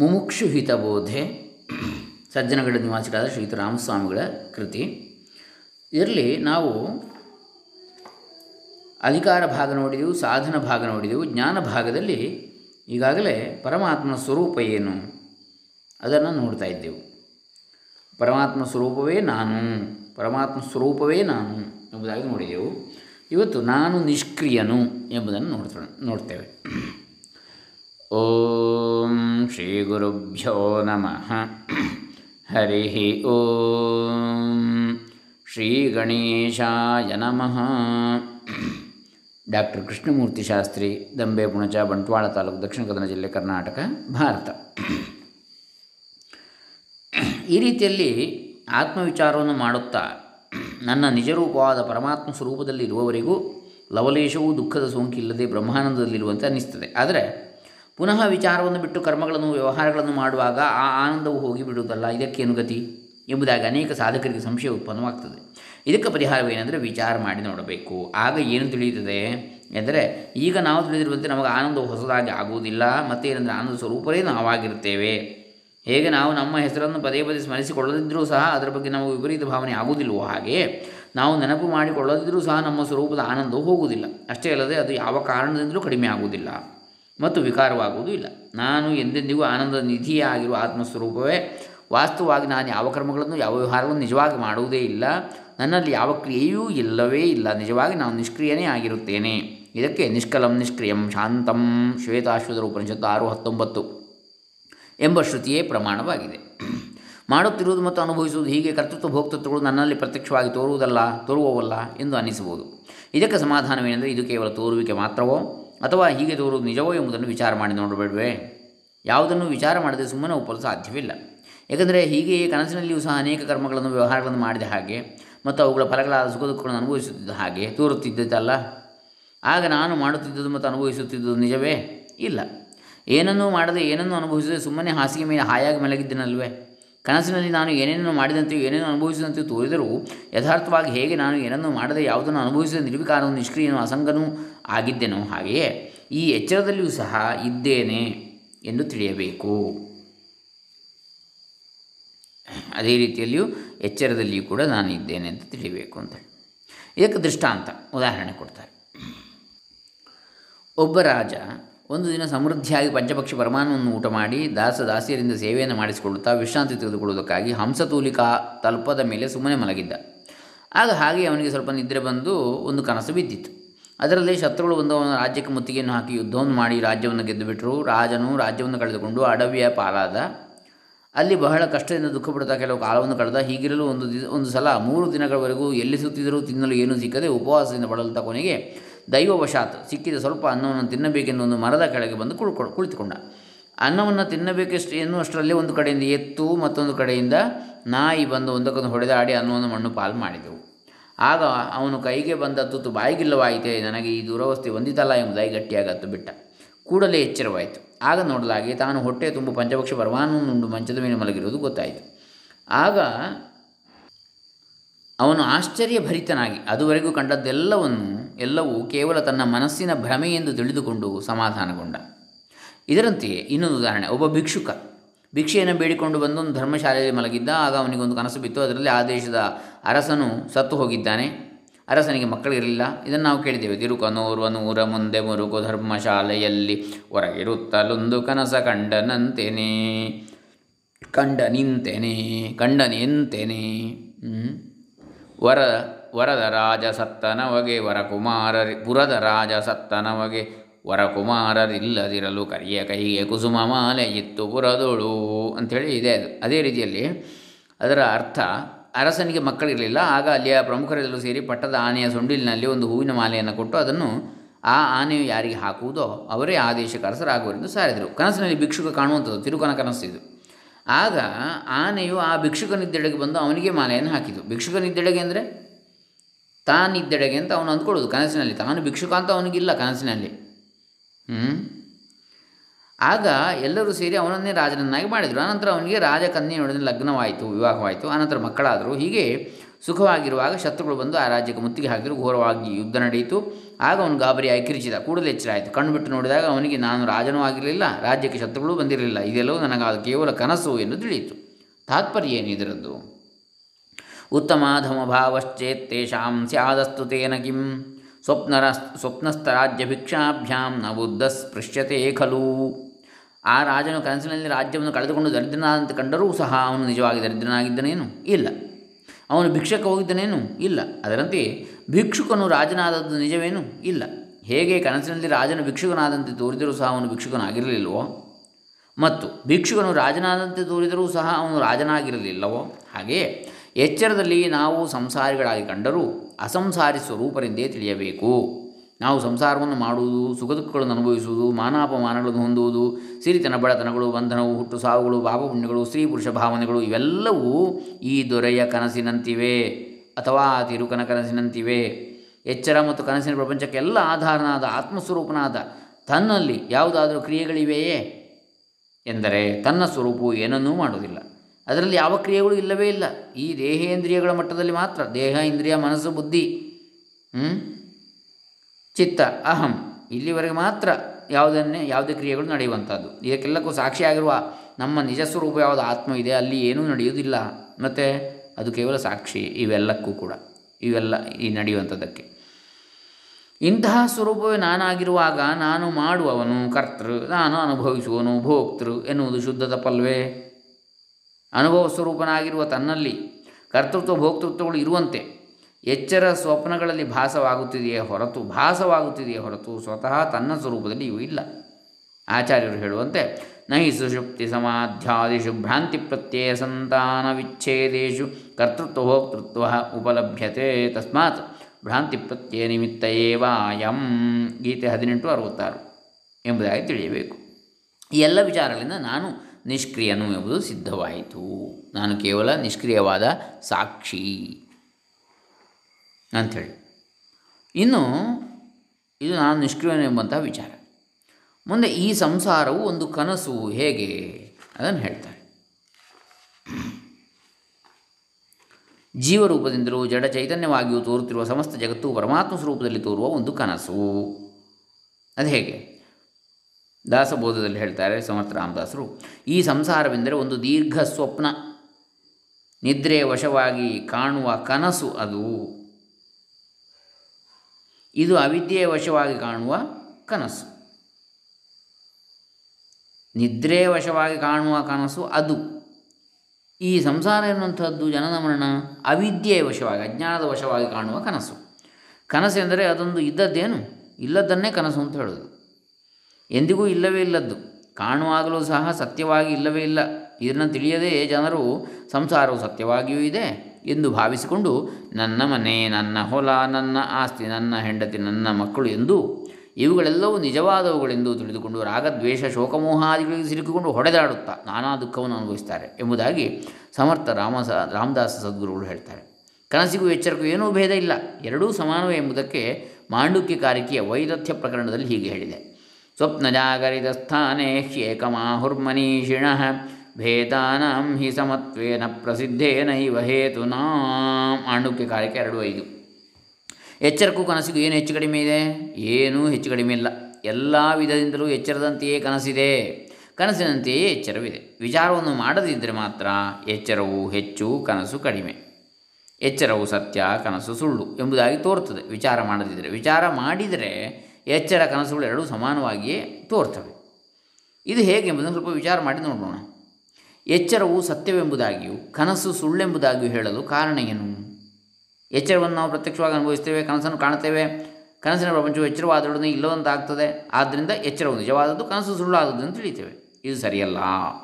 ಮುಮುಕ್ಷು ಹಿತಬೋಧೆ ಸಜ್ಜನಗಡ ನಿವಾಸಿಗಳಾದ ಶ್ರೀಯುತ ರಾಮಸ್ವಾಮಿಗಳ ಕೃತಿ. ಇದರಲ್ಲಿ ನಾವು ಅಧಿಕಾರ ಭಾಗ ನೋಡಿದೆವು, ಸಾಧನ ಭಾಗ ನೋಡಿದೆವು, ಜ್ಞಾನ ಭಾಗದಲ್ಲಿ ಈಗಾಗಲೇ ಪರಮಾತ್ಮನ ಸ್ವರೂಪ ಏನು ಅದನ್ನು ನೋಡ್ತಾ ಇದ್ದೆವು. ಪರಮಾತ್ಮ ಸ್ವರೂಪವೇ ನಾನು ಪರಮಾತ್ಮ ಸ್ವರೂಪವೇ ನಾನು ಎಂಬುದಾಗಿ ನೋಡಿದೆವು. ಇವತ್ತು ನಾನು ನಿಷ್ಕ್ರಿಯನು ಎಂಬುದನ್ನು ನೋಡ್ತ ನೋಡ್ತೇವೆ. ಓಂ ಶ್ರೀ ಗುರುಭ್ಯೋ ನಮಃ ಹರಿ ಓಂ ಶ್ರೀ ಗಣೇಶಾಯ ನಮಃ ಡಾಕ್ಟರ್ ಕೃಷ್ಣಮೂರ್ತಿ ಶಾಸ್ತ್ರಿ ದಂಬೆ ಪುಣಚ ಬಂಟ್ವಾಳ ತಾಲೂಕು ದಕ್ಷಿಣ ಕನ್ನಡ ಜಿಲ್ಲೆ ಕರ್ನಾಟಕ ಭಾರತ ಈ ರೀತಿಯಲ್ಲಿ ಆತ್ಮವಿಚಾರವನ್ನು ಮಾಡುತ್ತಾ ನನ್ನ ನಿಜರೂಪವಾದ ಪರಮಾತ್ಮ ಸ್ವರೂಪದಲ್ಲಿ ಇರುವವರಿಗೂ ಲವಲೇಶವೂ, ದುಃಖದ ಸೋಂಕಿಲ್ಲದೆ ಬ್ರಹ್ಮಾನಂದದಲ್ಲಿರುವಂತೆ ಅನ್ನಿಸ್ತದೆ. ಆದರೆ ಪುನಃ ವಿಚಾರವನ್ನು ಬಿಟ್ಟು ಕರ್ಮಗಳನ್ನು, ವ್ಯವಹಾರಗಳನ್ನು ಮಾಡುವಾಗ ಆ ಆನಂದವು ಹೋಗಿಬಿಡುವುದಲ್ಲ ಇದಕ್ಕೇನು ಗತಿ? ಎಂಬುದಾಗಿ ಅನೇಕ ಸಾಧಕರಿಗೆ ಸಂಶಯ ಉತ್ಪನ್ನವಾಗ್ತದೆ. ಇದಕ್ಕೆ ಪರಿಹಾರವೇನೆಂದರೆ ವಿಚಾರ ಮಾಡಿ ನೋಡಬೇಕು. ಆಗ ಏನು ತಿಳಿಯುತ್ತದೆ ಎಂದರೆ, ಈಗ ನಾವು ತಿಳಿದಿರುವಂತೆ ನಮಗೆ ಆನಂದವು ಹೊಸದಾಗಿ ಆಗುವುದಿಲ್ಲ ಮತ್ತೇನೆಂದರೆ ಆನಂದ ಸ್ವರೂಪವೇ ನಾವಾಗಿರುತ್ತೇವೆ. ಹೇಗೆ ನಾವು ನಮ್ಮ ಹೆಸರನ್ನು ಪದೇ ಪದೇ ಸ್ಮರಿಸಿಕೊಳ್ಳದಿದ್ದರೂ ಸಹ ಅದರ ಬಗ್ಗೆ ನಮಗೆ ವಿಪರೀತ ಭಾವನೆ ಆಗುವುದಿಲ್ಲವೋ ಹಾಗೆ, ನಾವು ನೆನಪು ಮಾಡಿಕೊಳ್ಳದಿದ್ದರೂ ಸಹ ನಮ್ಮ ಸ್ವರೂಪದ ಆನಂದವು ಹೋಗುವುದಿಲ್ಲ. ಅಷ್ಟೇ ಅಲ್ಲದೆ ಅದು ಯಾವ ಕಾರಣದಿಂದಲೂ ಕಡಿಮೆ ಆಗುವುದಿಲ್ಲ. ಮತ್ತು ವಿಕಾರವಾಗುವುದೂ ಇಲ್ಲ. ನಾನು ಎಂದೆಂದಿಗೂ ಆನಂದ ನಿಧಿಯೇ ಆಗಿರುವ ಆತ್ಮಸ್ವರೂಪವೇ. ವಾಸ್ತವವಾಗಿ ನಾನು ಯಾವ ಕರ್ಮಗಳನ್ನು, ಯಾವ ವ್ಯವಹಾರವನ್ನು ನಿಜವಾಗಿ ಮಾಡುವುದೇ ಇಲ್ಲ. ನನ್ನಲ್ಲಿ ಯಾವ ಕ್ರಿಯೆಯೂ ಇಲ್ಲವೇ ಇಲ್ಲ. ನಿಜವಾಗಿ ನಾನು ನಿಷ್ಕ್ರಿಯನೇ ಆಗಿರುತ್ತೇನೆ. ಇದಕ್ಕೆ ನಿಷ್ಕಲಂ ನಿಷ್ಕ್ರಿಯಂ ಶಾಂತಂ ಶ್ವೇತಾಶ್ವದ ಉಪನಿಷತ್ತು ಆರು ಹತ್ತೊಂಬತ್ತು ಎಂಬ ಶ್ರುತಿಯೇ ಪ್ರಮಾಣವಾಗಿದೆ. ಮಾಡುತ್ತಿರುವುದು ಮತ್ತು ಅನುಭವಿಸುವುದು ಹೀಗೆ ಕರ್ತೃತ್ವ ಭೋಕ್ತೃತ್ವಗಳು ನನ್ನಲ್ಲಿ ಪ್ರತ್ಯಕ್ಷವಾಗಿ ತೋರುವುದಲ್ಲ, ತೋರುವವಲ್ಲ ಎಂದು ಅನ್ನಿಸಬಹುದು. ಇದಕ್ಕೆ ಸಮಾಧಾನವೇನೆಂದರೆ ಇದು ಕೇವಲ ತೋರುವಿಕೆ ಮಾತ್ರವೋ? ಅಥವಾ ಹೀಗೆ ತೋರುವುದು ನಿಜವೋ ಎಂಬುದನ್ನು ವಿಚಾರ ಮಾಡಿ ನೋಡಬೇಡುವೆ. ಯಾವುದನ್ನು ವಿಚಾರ ಮಾಡದೆ ಸುಮ್ಮನೆ ಒಪ್ಪಲು ಸಾಧ್ಯವಿಲ್ಲ. ಏಕೆಂದರೆ ಹೀಗೆಯೇ ಕನಸಿನಲ್ಲಿಯೂ ಸಹ ಅನೇಕ ಕರ್ಮಗಳನ್ನು, ವ್ಯವಹಾರಗಳನ್ನು ಮಾಡಿದ ಹಾಗೆ, ಮತ್ತು ಅವುಗಳ ಫಲಗಳಾದ ಸುಖ ದುಃಖಗಳನ್ನು ಅನುಭವಿಸುತ್ತಿದ್ದ ಹಾಗೆ ತೋರುತ್ತಿದ್ದಲ್ಲ ಆಗ ನಾನು ಮಾಡುತ್ತಿದ್ದುದು ಮತ್ತು ಅನುಭವಿಸುತ್ತಿದ್ದುದು ನಿಜವೇ? ಇಲ್ಲ. ಏನನ್ನೂ ಮಾಡದೆ ಏನನ್ನೂ ಅನುಭವಿಸದೆ ಸುಮ್ಮನೆ ಹಾಸಿಗೆ ಮೇಲೆ ಹಾಯಾಗಿ ಮಲಗಿದ್ದನಲ್ವೇ? ಕನಸಿನಲ್ಲಿ ನಾನು ಏನೇನನ್ನು ಮಾಡಿದಂತೆಯೂ ಏನೇನು ಅನುಭವಿಸಿದಂತೆಯೂ ತೋರಿದರೂ ಯಥಾರ್ಥವಾಗಿ ಹೇಗೆ ನಾನು ಏನನ್ನು ಮಾಡದೆ ಯಾವುದನ್ನು ಅನುಭವಿಸಿದ ನಿರ್ವಿಕಾರನು ನಿಷ್ಕ್ರಿಯನು, ಅಸಂಗನೂ ಆಗಿದ್ದೆನೋ ಹಾಗೆಯೇ ಈ ಎಚ್ಚರದಲ್ಲಿಯೂ ಸಹ ಇದ್ದೇನೆ ಎಂದು ತಿಳಿಯಬೇಕು. ಅದೇ ರೀತಿಯಲ್ಲಿಯೂ ಎಚ್ಚರದಲ್ಲಿಯೂ ಕೂಡ ನಾನು ಇದ್ದೇನೆ ಅಂತ ತಿಳಿಯಬೇಕು ಅಂತ ಇದಕ್ಕೆ ದೃಷ್ಟಾಂತ, ಉದಾಹರಣೆ ಕೊಡ್ತಾರೆ. ಒಬ್ಬ ರಾಜ ಒಂದು ದಿನ ಸಮೃದ್ಧಿಯಾಗಿ ಪಂಚಪಕ್ಷಿ ಪರಮಾನವನ್ನು ಊಟ ಮಾಡಿ ದಾಸ ದಾಸಿಯರಿಂದ ಸೇವೆಯನ್ನು ಮಾಡಿಸಿಕೊಳ್ಳುತ್ತಾ ವಿಶ್ರಾಂತಿ ತೆಗೆದುಕೊಳ್ಳುವುದಕ್ಕಾಗಿ ಹಂಸತೂಲಿಕಾ ತಲ್ಪದ ಮೇಲೆ ಸುಮ್ಮನೆ ಮಲಗಿದ್ದ. ಆಗ ಹಾಗೆ ಅವನಿಗೆ ಸ್ವಲ್ಪ ನಿದ್ರೆ ಬಂದು ಒಂದು ಕನಸು ಬಿದ್ದಿತ್ತು. ಅದರಲ್ಲಿ ಶತ್ರುಗಳು ಬಂದು ಅವನ ರಾಜ್ಯಕ್ಕೆ ಮುತ್ತಿಗೆಯನ್ನು ಹಾಕಿ ಯುದ್ಧವನ್ನು ಮಾಡಿ ರಾಜ್ಯವನ್ನು ಗೆದ್ದುಬಿಟ್ರು. ರಾಜನು ರಾಜ್ಯವನ್ನು ಕಳೆದುಕೊಂಡು ಅಡವಿಯ ಪಾಲಾದ. ಅಲ್ಲಿ ಬಹಳ ಕಷ್ಟದಿಂದ ದುಃಖ ಪಡುತ್ತಾ ಕೆಲವು ಕಾಲವನ್ನು ಕಳೆದ. ಹೀಗಿರಲು ಒಂದು ಒಂದು ಸಲ ಮೂರು ದಿನಗಳವರೆಗೂ ಎಲ್ಲಿ ಸುತ್ತಿದರೂ ತಿನ್ನಲು ಏನೂ ಸಿಕ್ಕದೆ ಉಪವಾಸದಿಂದ ಬಳಲುತ್ತಾ ಕೊನೆಗೆ ದೈವವಶಾತ್ ಸಿಕ್ಕಿದ ಸ್ವಲ್ಪ ಅನ್ನವನ್ನು ತಿನ್ನಬೇಕೆಂದು ಒಂದು ಮರದ ಕೆಳಗೆ ಬಂದು ಕುಳ್ಕೊ, ಕುಳಿತುಕೊಂಡ. ಅನ್ನವನ್ನು ತಿನ್ನಬೇಕಷ್ಟು, ಎನ್ನುವಷ್ಟರಲ್ಲಿ ಒಂದು ಕಡೆಯಿಂದ ಎತ್ತು, ಮತ್ತೊಂದು ಕಡೆಯಿಂದ ನಾಯಿ ಬಂದು ಒಂದಕ್ಕೊಂದು ಹೊಡೆದಾಡಿ ಅನ್ನವನ್ನು ಮಣ್ಣು ಪಾಲು ಮಾಡಿದೆವು. ಆಗ ಅವನು ಕೈಗೆ ಬಂದ ತುತ್ತು ಬಾಯಿಗಿಲ್ಲವಾಯಿತೆ, ನನಗೆ ಈ ದುರವಸ್ಥೆ ಹೊಂದಿತಲ್ಲ ಎಂಬುದಾಗಿ ಗಟ್ಟಿಯಾಗಿ ಹತ್ತು ಬಿಟ್ಟ ಕೂಡಲೇ ಎಚ್ಚರವಾಯಿತು. ಆಗ ನೋಡಲಾಗಿ ತಾನು ಹೊಟ್ಟೆ ತುಂಬ ಪಂಚಭಕ್ಷ ಪರಮಾನುಂಡು ಮಂಚದ ಮೇಲೆ ಮಲಗಿರುವುದು ಗೊತ್ತಾಯಿತು. ಆಗ ಅವನು ಆಶ್ಚರ್ಯಭರಿತನಾಗಿ, ಅದುವರೆಗೂ ಕಂಡದ್ದೆಲ್ಲವನ್ನು ಎಲ್ಲವೂ ಕೇವಲ ತನ್ನ ಮನಸ್ಸಿನ ಭ್ರಮೆ ಎಂದು ತಿಳಿದುಕೊಂಡು ಸಮಾಧಾನಗೊಂಡ. ಇದರಂತೆಯೇ ಇನ್ನೊಂದು ಉದಾಹರಣೆ, ಒಬ್ಬ ಭಿಕ್ಷುಕ. ಭಿಕ್ಷೆಯನ್ನು ಬೇಡಿಕೊಂಡು ಬಂದು ಒಂದು ಧರ್ಮಶಾಲೆಯಲ್ಲಿ ಮಲಗಿದ್ದ, ಆಗ ಅವನಿಗೊಂದು ಕನಸು ಬಿತ್ತು. ಅದರಲ್ಲಿ ಆ ದೇಶದ ಅರಸನು ಸತ್ತು ಹೋಗಿದ್ದಾನೆ. ಅರಸನಿಗೆ ಮಕ್ಕಳಿರಲಿಲ್ಲ. ಇದನ್ನು ನಾವು ಕೇಳಿದ್ದೇವೆ. ತಿರುಕನೂರು ನೂರ ಮುಂದೆ ಮುರುಕು ಧರ್ಮಶಾಲೆಯಲ್ಲಿ ಹೊರಗಿರುತ್ತಲೊಂದು ಕನಸ ಕಂಡನಂತೆನೇ, ಕಂಡ ನಿಂತೆನೆ, ಕಂಡ ವರ ವರದ ರಾಜ ಸತ್ತನವಗೆ ವರಕುಮಾರರಿ, ಪುರದ ರಾಜ ಸತ್ತನವಗೆ ವರಕುಮಾರರಿಲ್ಲದಿರಲು ಕರಿಯ ಕೈಗೆ ಕುಸುಮ ಮಾಲೆ ಇತ್ತು ಪುರದೊಳು ಅಂಥೇಳಿ ಇದೆ ಅದು. ಅದೇ ರೀತಿಯಲ್ಲಿ ಅದರ ಅರ್ಥ ಅರಸನಿಗೆ ಮಕ್ಕಳಿರಲಿಲ್ಲ, ಆಗ ಅಲ್ಲಿಯ ಪ್ರಮುಖರೆಲ್ಲರೂ ಸೇರಿ ಪಟ್ಟದ ಆನೆಯ ಸೊಂಡಿಲಿನಲ್ಲಿ ಒಂದು ಹೂವಿನ ಮಾಲೆಯನ್ನು ಕೊಟ್ಟು ಅದನ್ನು ಆ ಆನೆಯು ಯಾರಿಗೆ ಹಾಕುವುದೋ ಅವರೇ ಆದೇಶಕ್ಕೆ ದೇಶಕ್ಕೆ ಅರಸರಾಗುವರೆಂದು ಸಾರಿದರು. ಕನಸಿನಲ್ಲಿ ಭಿಕ್ಷುಕ ಕಾಣುವಂಥದ್ದು, ತಿರುಕನ ಕನಸಿದು ಆಗ ಆನೆಯು ಆ ಭಿಕ್ಷುಕನಿದ್ದೆಡೆಗೆ ಬಂದು ಅವನಿಗೆ ಮಾಲೆಯನ್ನು ಹಾಕಿತು. ಭಿಕ್ಷುಕನಿದ್ದೆಡೆಗೆ ಅಂದರೆ? ತಾನಿದ್ದೆಡೆಗೆ ಅಂತ ಅವನು ಅಂದ್ಕೊಳ್ಳೋದು ಕನಸಿನಲ್ಲಿ. ತಾನು ಭಿಕ್ಷುಕ ಅಂತ ಅವನಿಗಿಲ್ಲ ಕನಸಿನಲ್ಲಿ. ಹ್ಞೂ ಆಗ ಎಲ್ಲರೂ ಸೇರಿ ಅವನನ್ನೇ ರಾಜನನ್ನಾಗಿ ಮಾಡಿದರು. ಆನಂತರ ಅವನಿಗೆ ರಾಜಕನ್ಯೆಯೊಡನೆ ಲಗ್ನವಾಯಿತು, ವಿವಾಹವಾಯಿತು. ಆನಂತರ ಮಕ್ಕಳಾದರು. ಹೀಗೆ ಸುಖವಾಗಿರುವಾಗ ಶತ್ರುಗಳು ಬಂದು ಆ ರಾಜ್ಯಕ್ಕೆ ಮುತ್ತಿಗೆ ಹಾಕಿದ್ರು. ಘೋರವಾಗಿ ಯುದ್ಧ ನಡೆಯಿತು. ಆಗ ಅವನು ಗಾಬರಿಯಾಗಿ ಕಿರಿಚಿದ. ಕೂಡಲೇ ಎಚ್ಚರ ಆಯಿತು ಕಣ್ಣು ಬಿಟ್ಟು ನೋಡಿದಾಗ ಅವನಿಗೆ, ನಾನು ರಾಜನೂ ಆಗಿರಲಿಲ್ಲ. ರಾಜ್ಯಕ್ಕೆ ಶತ್ರುಗಳು ಬಂದಿರಲಿಲ್ಲ. ಇದೆಲ್ಲವೂ ನನಗಾದ ಕೇವಲ ಕನಸು ಎಂದು ತಿಳಿಯಿತು. ತಾತ್ಪರ್ಯ ಏನು ಇದರದ್ದು ಉತ್ತಮಾಧಮಭಾವಶ್ಚೇತ್ತೇಷಾಂ ಸ್ಯಾದಸ್ತು ತೇನ ಕಿಂ ಸ್ವಪ್ನರ ಸ್ವಪ್ನಸ್ಥರಾಜ್ಯಭಿಕ್ಷಾಭ್ಯಾಂ ನ ಬುದ್ಧ ಸ್ಪೃಶ್ಯತೆ ಖಲು ಆ ರಾಜನು ಕನಸಿನಲ್ಲಿ ರಾಜ್ಯವನ್ನು ಕಳೆದುಕೊಂಡು ದರಿದ್ರನಾದಂತೆ ಕಂಡರೂ ಸಹ ಅವನು ನಿಜವಾಗಿ ದರಿದ್ರನಾಗಿದ್ದನೇನು? ಇಲ್ಲ. ಅವನು ಭಿಕ್ಷಕ ಹೋಗಿದ್ದನೇನು? ಇಲ್ಲ. ಅದರಂತೆ ಭಿಕ್ಷುಕನು ರಾಜನಾದದ್ದು ನಿಜವೇನು? ಇಲ್ಲ. ಹೇಗೆ ಕನಸಿನಲ್ಲಿ ರಾಜನು ಭಿಕ್ಷುಕನಾದಂತೆ ತೋರಿದರೂ ಸಹ ಅವನು ಭಿಕ್ಷುಕನಾಗಿರಲಿಲ್ಲವೋ? ಮತ್ತು ಭಿಕ್ಷುಕನು ರಾಜನಾದಂತೆ ತೋರಿದರೂ ಸಹ ಅವನು ರಾಜನಾಗಿರಲಿಲ್ಲವೋ? ಹಾಗೆಯೇ ಎಚ್ಚರದಲ್ಲಿ ನಾವು ಸಂಸಾರಿಗಳಾಗಿ ಕಂಡರೂ ಅಸಂಸಾರಿ ಸ್ವರೂಪರಿಂದೇ ತಿಳಿಯಬೇಕು. ನಾವು ಸಂಸಾರವನ್ನು ಮಾಡುವುದು ಸುಖ ದುಃಖಗಳನ್ನು ಅನುಭವಿಸುವುದು, ಮಾನಾಪಮಾನಗಳನ್ನು ಹೊಂದುವುದು, ಸಿರಿತನ, ಬಡತನಗಳು, ಬಂಧನವು, ಹುಟ್ಟು, ಸಾವುಗಳು, ಪಾಪಪುಣ್ಯಗಳು, ಸ್ತ್ರೀ, ಪುರುಷ ಭಾವನೆಗಳು ಇವೆಲ್ಲವೂ ಈ ದೊರೆಯ ಕನಸಿನಂತಿವೆ ಅಥವಾ ತಿರುಕನ ಕನಸಿನಂತಿವೆ. ಎಚ್ಚರ ಮತ್ತು ಕನಸಿನ ಪ್ರಪಂಚಕ್ಕೆಲ್ಲ ಆಧಾರನಾದ ಆತ್ಮಸ್ವರೂಪನಾದ ತನ್ನಲ್ಲಿ ಯಾವುದಾದರೂ ಕ್ರಿಯೆಗಳಿವೆಯೇ? ಎಂದರೆ ತನ್ನ ಸ್ವರೂಪವು ಏನನ್ನೂ ಮಾಡುವುದಿಲ್ಲ. ಅದರಲ್ಲಿ ಯಾವ ಕ್ರಿಯೆಗಳು ಇಲ್ಲವೇ ಇಲ್ಲ. ಈ ದೇಹೇಂದ್ರಿಯಗಳ ಮಟ್ಟದಲ್ಲಿ ಮಾತ್ರ, ದೇಹ, ಇಂದ್ರಿಯ, ಮನಸ್ಸು, ಬುದ್ಧಿ? ಚಿತ್ತ, ಅಹಂ, ಇಲ್ಲಿವರೆಗೆ ಮಾತ್ರ ಯಾವುದನ್ನೇ, ಯಾವುದೇ ಕ್ರಿಯೆಗಳು ನಡೆಯುವಂಥದ್ದು. ಇದಕ್ಕೆಲ್ಲಕ್ಕೂ ಸಾಕ್ಷಿಯಾಗಿರುವ ನಮ್ಮ ನಿಜ ಸ್ವರೂಪ ಯಾವುದು ಆತ್ಮ ಇದೆ, ಅಲ್ಲಿ ಏನೂ ನಡೆಯುವುದಿಲ್ಲ. ಮತ್ತು ಅದು ಕೇವಲ ಸಾಕ್ಷಿ, ಇವೆಲ್ಲಕ್ಕೂ ಕೂಡ. ಇವೆಲ್ಲ ಈ ನಡೆಯುವಂಥದ್ದಕ್ಕೆ. ಇಂತಹ ಸ್ವರೂಪವೇ ನಾನಾಗಿರುವಾಗ ನಾನು ಮಾಡುವವನು, ಕರ್ತೃ, ನಾನು ಅನುಭವಿಸುವನು ಭೋಕ್ತೃ ಎನ್ನುವುದು ಶುದ್ಧ ತಪ್ಪಲ್ವೇ ಅನುಭವ ಸ್ವರೂಪನಾಗಿರುವ ತನ್ನಲ್ಲಿ ಕರ್ತೃತ್ವ, ಭೋಕ್ತೃತ್ವಗಳು ಇರುವಂತೆ ಎಚ್ಚರ ಸ್ವಪ್ನಗಳಲ್ಲಿ ಭಾಸವಾಗುತ್ತಿದೆಯೇ ಹೊರತು ಭಾಸವಾಗುತ್ತಿದೆಯೇ ಹೊರತು ಸ್ವತಃ ತನ್ನ ಸ್ವರೂಪದಲ್ಲಿ ಇವು ಇಲ್ಲ. ಆಚಾರ್ಯರು ಹೇಳುವಂತೆ, ನಹಿ ಸುಷುಪ್ತಿ ಸಮಾಧ್ಯಾದಿಷು ಭ್ರಾಂತಿ ಪ್ರತ್ಯಯ ಸಂತಾನ ವಿಚ್ಛೇದೇಶು ಕರ್ತೃತ್ವ, ಭೋಕ್ತೃತ್ವ ಉಪಲಭ್ಯತೆ ತಸ್ಮಾತ್ ಭ್ರಾಂತಿ ಪ್ರತ್ಯಯ ನಿಮಿತ್ತ ಏವಾಯಂ. ಗೀತೆ ಹದಿನೆಂಟು ಅರವತ್ತಾರು ಎಂಬುದಾಗಿ ತಿಳಿಯಬೇಕು. ಈ ಎಲ್ಲ ವಿಚಾರಗಳಿಂದ ನಾನು ನಿಷ್ಕ್ರಿಯನು ಎಂಬುದು ಸಿದ್ಧವಾಯಿತು. ನಾನು ಕೇವಲ ನಿಷ್ಕ್ರಿಯವಾದ ಸಾಕ್ಷಿ ಅಂಥೇಳಿ. ಇನ್ನು ಇದು ನಾನು ನಿಷ್ಕ್ರಿಯನು ಎಂಬಂತಹ ವಿಚಾರ. ಮುಂದೆ ಈ ಸಂಸಾರವು ಒಂದು ಕನಸು ಹೇಗೆ? ಅದನ್ನು ಹೇಳ್ತಾರೆ. ಜೀವರೂಪದಿಂದಲೂ ಜಡ ಚೈತನ್ಯವಾಗಿಯೂ ತೋರುತ್ತಿರುವ ಸಮಸ್ತ ಜಗತ್ತು ಪರಮಾತ್ಮ ಸ್ವರೂಪದಲ್ಲಿ ತೋರುವ ಒಂದು ಕನಸು. ಅದು ಹೇಗೆ? ದಾಸಬೋಧದಲ್ಲಿ ಹೇಳ್ತಾರೆ ಸಮರ್ಥ ರಾಮದಾಸರು, ಈ ಸಂಸಾರವೆಂದರೆ ಒಂದು ದೀರ್ಘ ಸ್ವಪ್ನ. ನಿದ್ರೆಯ ವಶವಾಗಿ ಕಾಣುವ ಕನಸು ಅದು. ಇದು ಅವಿದ್ಯೆಯ ವಶವಾಗಿ ಕಾಣುವ ಕನಸು. ನಿದ್ರೆಯ ವಶವಾಗಿ ಕಾಣುವ ಕನಸು ಅದು. ಈ ಸಂಸಾರ ಎನ್ನುವಂಥದ್ದು ಜನನ ಮರಣ ಅವಿದ್ಯೆಯ ವಶವಾಗಿ, ಅಜ್ಞಾನದ ವಶವಾಗಿ ಕಾಣುವ ಕನಸು. ಕನಸೆಂದರೆ ಅದೊಂದು ಇದ್ದದ್ದೇನು? ಇಲ್ಲದನ್ನೇ ಕನಸು ಅಂತ ಹೇಳೋದು. ಎಂದಿಗೂ ಇಲ್ಲವೇ ಇಲ್ಲದ್ದು. ಕಾಣುವಾಗಲೂ ಸಹ ಸತ್ಯವಾಗಿ ಇಲ್ಲವೇ ಇಲ್ಲ. ಇದನ್ನು ತಿಳಿಯದೇ ಜನರು, ಸಂಸಾರವು ಸತ್ಯವಾಗಿಯೂ ಇದೆ ಎಂದು ಭಾವಿಸಿಕೊಂಡು, ನನ್ನ ಮನೆ, ನನ್ನ ಹೊಲ, ನನ್ನ ಆಸ್ತಿ, ನನ್ನ ಹೆಂಡತಿ, ನನ್ನ ಮಕ್ಕಳು ಎಂದು ಇವುಗಳೆಲ್ಲವೂ ನಿಜವಾದವುಗಳೆಂದು ತಿಳಿದುಕೊಂಡು ರಾಗದ್ವೇಷ ಶೋಕಮೋಹಾದಿಗಳಿಗೆ ಸಿಲುಕಿಕೊಂಡು ಹೊಡೆದಾಡುತ್ತಾ ನಾನಾ ದುಃಖವನ್ನು ಅನುಭವಿಸ್ತಾರೆ ಎಂಬುದಾಗಿ ಸಮರ್ಥ ರಾಮ ರಾಮದಾಸ ಸದ್ಗುರುಗಳು ಹೇಳ್ತಾರೆ. ಕನಸಿಗೂ ಎಚ್ಚರಿಗೂ ಏನೂ ಭೇದ ಇಲ್ಲ. ಎರಡೂ ಸಮಾನವೇ ಎಂಬುದಕ್ಕೆ ಮಾಂಡುಕ್ಯ ಕಾರಿಕೆಯ ವೈರಥ್ಯ ಪ್ರಕರಣದಲ್ಲಿ ಹೀಗೆ ಹೇಳಿದೆ. ಸ್ವಪ್ನ ಜಾಗರಿತ ಸ್ಥಾನೇ ಹ್ಯೇಕಮಾಹುರ್ಮನೀಷಿಣ ಭೇದಾನಾಂ ಹಿ ಸಮತ್ವೇನ ಪ್ರಸಿದ್ಧೇನೈವ ಹೇತುನಾ ಆಂಡುಕ್ಯ ಕಾರ್ಯಕ್ಕೆ ಎರಡು ಐದು. ಎಚ್ಚರಕ್ಕೂ ಕನಸಿಗೂ ಏನು ಹೆಚ್ಚು ಕಡಿಮೆ ಇದೆ? ಏನೂ ಹೆಚ್ಚು ಕಡಿಮೆ ಇಲ್ಲ. ಎಲ್ಲ ವಿಧದಿಂದಲೂ ಎಚ್ಚರದಂತೆಯೇ ಕನಸಿದೆ. ಕನಸಿನಂತೆಯೇ ಎಚ್ಚರವಿದೆ. ವಿಚಾರವನ್ನು ಮಾಡದಿದ್ದರೆ ಮಾತ್ರ ಎಚ್ಚರವು ಹೆಚ್ಚು, ಕನಸು ಕಡಿಮೆ. ಎಚ್ಚರವು ಸತ್ಯ, ಕನಸು ಸುಳ್ಳು ಎಂಬುದಾಗಿ ತೋರುತ್ತದೆ. ವಿಚಾರ ಮಾಡದಿದ್ದರೆ, ವಿಚಾರ ಮಾಡಿದರೆ ಎಚ್ಚರ ಕನಸುಗಳು ಎರಡೂ ಸಮಾನವಾಗಿಯೇ ತೋರ್ತವೆ. ಇದು ಹೇಗೆ ಎಂಬುದನ್ನು ಸ್ವಲ್ಪ ವಿಚಾರ ಮಾಡಿ ನೋಡೋಣ ಎಚ್ಚರವು ಸತ್ಯವೆಂಬುದಾಗಿಯೂ, ಕನಸು ಸುಳ್ಳೆಂಬುದಾಗಿಯೂ ಹೇಳಲು ಕಾರಣ ಏನು? ಎಚ್ಚರವನ್ನು ನಾವು ಪ್ರತ್ಯಕ್ಷವಾಗಿ ಅನುಭವಿಸ್ತೇವೆ, ಕನಸನ್ನು ಕಾಣುತ್ತೇವೆ. ಕನಸಿನ ಪ್ರಪಂಚವು ಎಚ್ಚರವಾದೊಡನೆ ಇಲ್ಲವಂತಾಗ್ತದೆ ಆದ್ದರಿಂದ ಎಚ್ಚರವು ನಿಜವಾದದ್ದು, ಕನಸು ಸುಳ್ಳಾದದ್ದು ಅಂತ ತಿಳಿತೇವೆ ಇದು ಸರಿಯಲ್ಲ.